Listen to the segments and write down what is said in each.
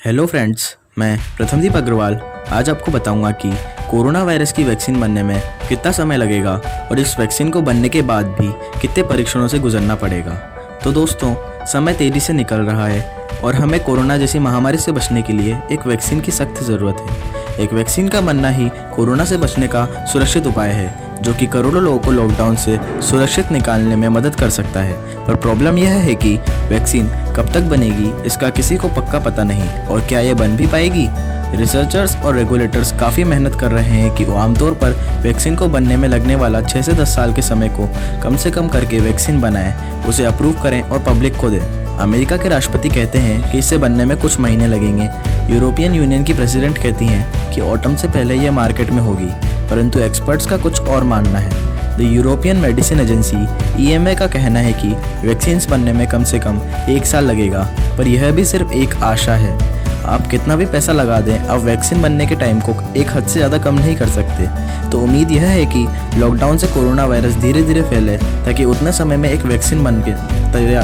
Hello friends मैं प्रथमदीप अग्रवाल। आज आपको बताऊँगा कि कोरोना वायरस की वैक्सीन बनने में कितना समय लगेगा और इस वैक्सीन को बनने के बाद भी कितने परीक्षणों से गुजरना पड़ेगा। तो दोस्तों, समय तेज़ी से निकल रहा है और हमें कोरोना जैसी महामारी से बचने के लिए एक वैक्सीन की सख्त ज़रूरत है। एक वैक्सीन का बनना ही कोरोना से बचने का सुरक्षित उपाय है, जो कि करोड़ों लोगों को लॉकडाउन से सुरक्षित निकालने में मदद कर सकता है। पर प्रॉब्लम यह है कि वैक्सीन कब तक बनेगी, इसका किसी को पक्का पता नहीं। और क्या यह बन भी पाएगी? रिसर्चर्स और रेगुलेटर्स काफ़ी मेहनत कर रहे हैं कि आमतौर पर वैक्सीन को बनने में लगने वाला 6 से 10 साल के समय को कम से कम करके वैक्सीन बनाएँ, उसे अप्रूव करें और पब्लिक को दें। अमेरिका के राष्ट्रपति कहते हैं कि इसे बनने में कुछ महीने लगेंगे। यूरोपियन यूनियन की प्रेसिडेंट कहती हैं कि ऑटम से पहले यह मार्केट में होगी, परंतु एक्सपर्ट्स का कुछ और मानना है। The European Medicine Agency EMA का कहना है कि वैक्सीन बनने में कम से कम एक साल लगेगा, पर यह भी सिर्फ़ एक आशा है। आप कितना भी पैसा लगा दें, आप वैक्सीन बनने के टाइम को एक हद से ज़्यादा कम नहीं कर सकते। तो उम्मीद यह है कि लॉकडाउन से कोरोना वायरस धीरे धीरे फैले, ताकि उतने समय में एक वैक्सीन बन के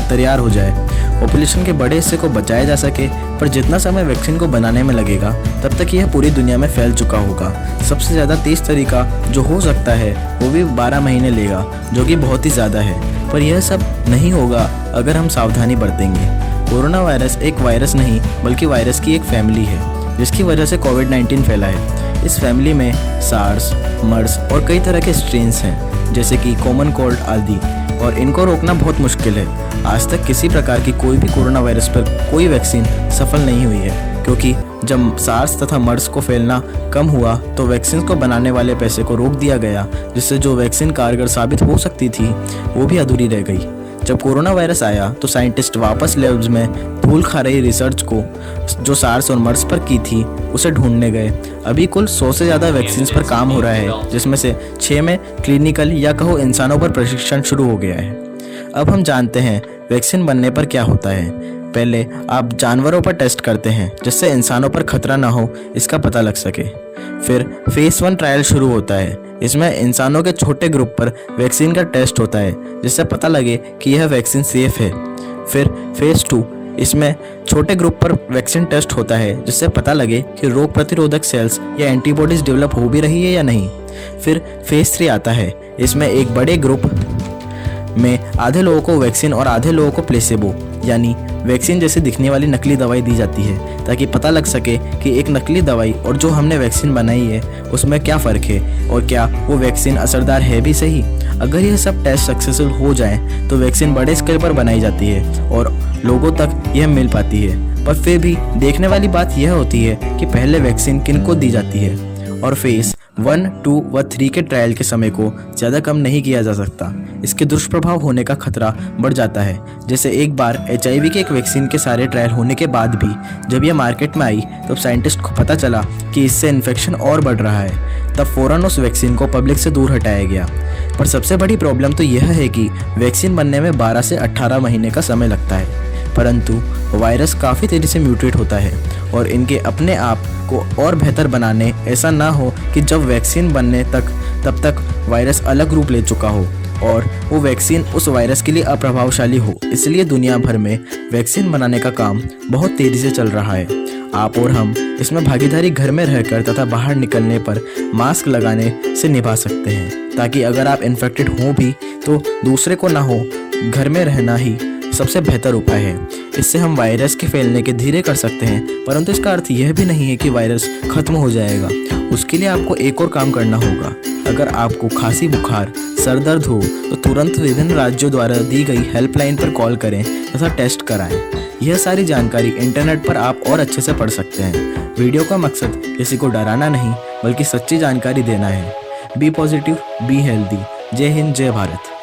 तैयार हो जाए। पॉपुलेशन के बड़े हिस्से को बचाया जा सके, पर जितना समय वैक्सीन को बनाने में लगेगा, तब तक यह पूरी दुनिया में फैल चुका होगा। सबसे ज़्यादा तेज़ तरीका जो हो सकता है, वो भी 12 महीने लेगा, जो कि बहुत ही ज़्यादा है। पर यह सब नहीं होगा अगर हम सावधानी बरतेंगे। कोरोना वायरस एक वायरस नहीं, बल्कि वायरस की एक फैमिली है, जिसकी वजह से कोविड 19 फैला है। इस फैमिली में सार्स, मर्स और कई तरह के स्ट्रेन्स हैं, जैसे कि कॉमन कोल्ड आदि, और इनको रोकना बहुत मुश्किल है। आज तक किसी प्रकार की कोई भी कोरोना वायरस पर कोई वैक्सीन सफल नहीं हुई है, क्योंकि जब सार्स तथा मर्स को फैलना कम हुआ तो वैक्सीन को बनाने वाले पैसे को रोक दिया गया, जिससे जो वैक्सीन कारगर साबित हो सकती थी, वो भी अधूरी रह गई। जब कोरोना वायरस आया तो साइंटिस्ट वापस लैब्स में भूल खा रही रिसर्च को, जो सार्स और मर्स पर की थी, उसे ढूँढने गए। अभी कुल सौ से ज़्यादा वैक्सीन पर काम हो रहा है, जिसमें से छः में क्लिनिकल या कहो इंसानों पर प्रशिक्षण शुरू हो गया है। अब हम जानते हैं, वैक्सीन बनने पर क्या होता है। पहले आप जानवरों पर टेस्ट करते हैं, जिससे इंसानों पर खतरा ना हो, इसका पता लग सके। फिर फेस वन ट्रायल शुरू होता है इसमें इंसानों के छोटे ग्रुप पर वैक्सीन का टेस्ट होता है, जिससे पता लगे कि यह वैक्सीन सेफ़ है। फिर फ़ेज़ टू इसमें छोटे ग्रुप पर वैक्सीन टेस्ट होता है, जिससे पता लगे कि रोग प्रतिरोधक सेल्स या एंटीबॉडीज डेवलप हो भी रही है या नहीं। फिर फ़ेज़ थ्री आता है, इसमें एक बड़े ग्रुप में आधे लोगों को वैक्सीन और आधे लोगों को प्लेसेबो यानी वैक्सीन जैसे दिखने वाली नकली दवाई दी जाती है, ताकि पता लग सके कि एक नकली दवाई और जो हमने वैक्सीन बनाई है, उसमें क्या फ़र्क है और क्या वो वैक्सीन असरदार है भी सही? अगर यह सब टेस्ट सक्सेसफुल हो जाए तो वैक्सीन बड़े स्केल पर बनाई जाती है और लोगों तक यह मिल पाती है। पर फिर भी देखने वाली बात यह होती है कि पहले वैक्सीन किन को दी जाती है? और फेस वन, टू व थ्री के ट्रायल के समय को ज़्यादा कम नहीं किया जा सकता। इसके दुष्प्रभाव होने का खतरा बढ़ जाता है। जैसे एक बार एचआईवी के एक वैक्सीन के सारे ट्रायल होने के बाद भी जब यह मार्केट में आई, तब तो साइंटिस्ट को पता चला कि इससे इन्फेक्शन और बढ़ रहा है। तब फ़ौरन उस वैक्सीन को पब्लिक से दूर हटाया गया। पर सबसे बड़ी प्रॉब्लम तो यह है कि वैक्सीन बनने में 12 से 18 महीने का समय लगता है। परंतु वायरस काफ़ी तेज़ी से म्यूटेट होता है और इनके अपने आप को और बेहतर बनाने, ऐसा ना हो कि जब वैक्सीन बनने तक, तब तक वायरस अलग रूप ले चुका हो और वो वैक्सीन उस वायरस के लिए अप्रभावशाली हो। इसलिए दुनिया भर में वैक्सीन बनाने का काम बहुत तेज़ी से चल रहा है। आप और हम इसमें भागीदारी घर में रहकर तथा बाहर निकलने पर मास्क लगाने से निभा सकते हैं, ताकि अगर आप इन्फेक्टेड हों भी तो दूसरे को ना हो, घर में रहना ही सबसे बेहतर उपाय है। इससे हम वायरस के फैलने के धीरे कर सकते हैं, परंतु इसका अर्थ यह भी नहीं है कि वायरस खत्म हो जाएगा। उसके लिए आपको एक और काम करना होगा। अगर आपको खांसी, बुखार, सर दर्द हो तो तुरंत विभिन्न राज्यों द्वारा दी गई हेल्पलाइन पर कॉल करें तथा टेस्ट कराएँ। यह सारी जानकारी इंटरनेट पर आप और अच्छे से पढ़ सकते हैं। वीडियो का मकसद किसी को डराना नहीं, बल्कि सच्ची जानकारी देना है। बी पॉजिटिव बी हेल्दी जय हिंद, जय भारत।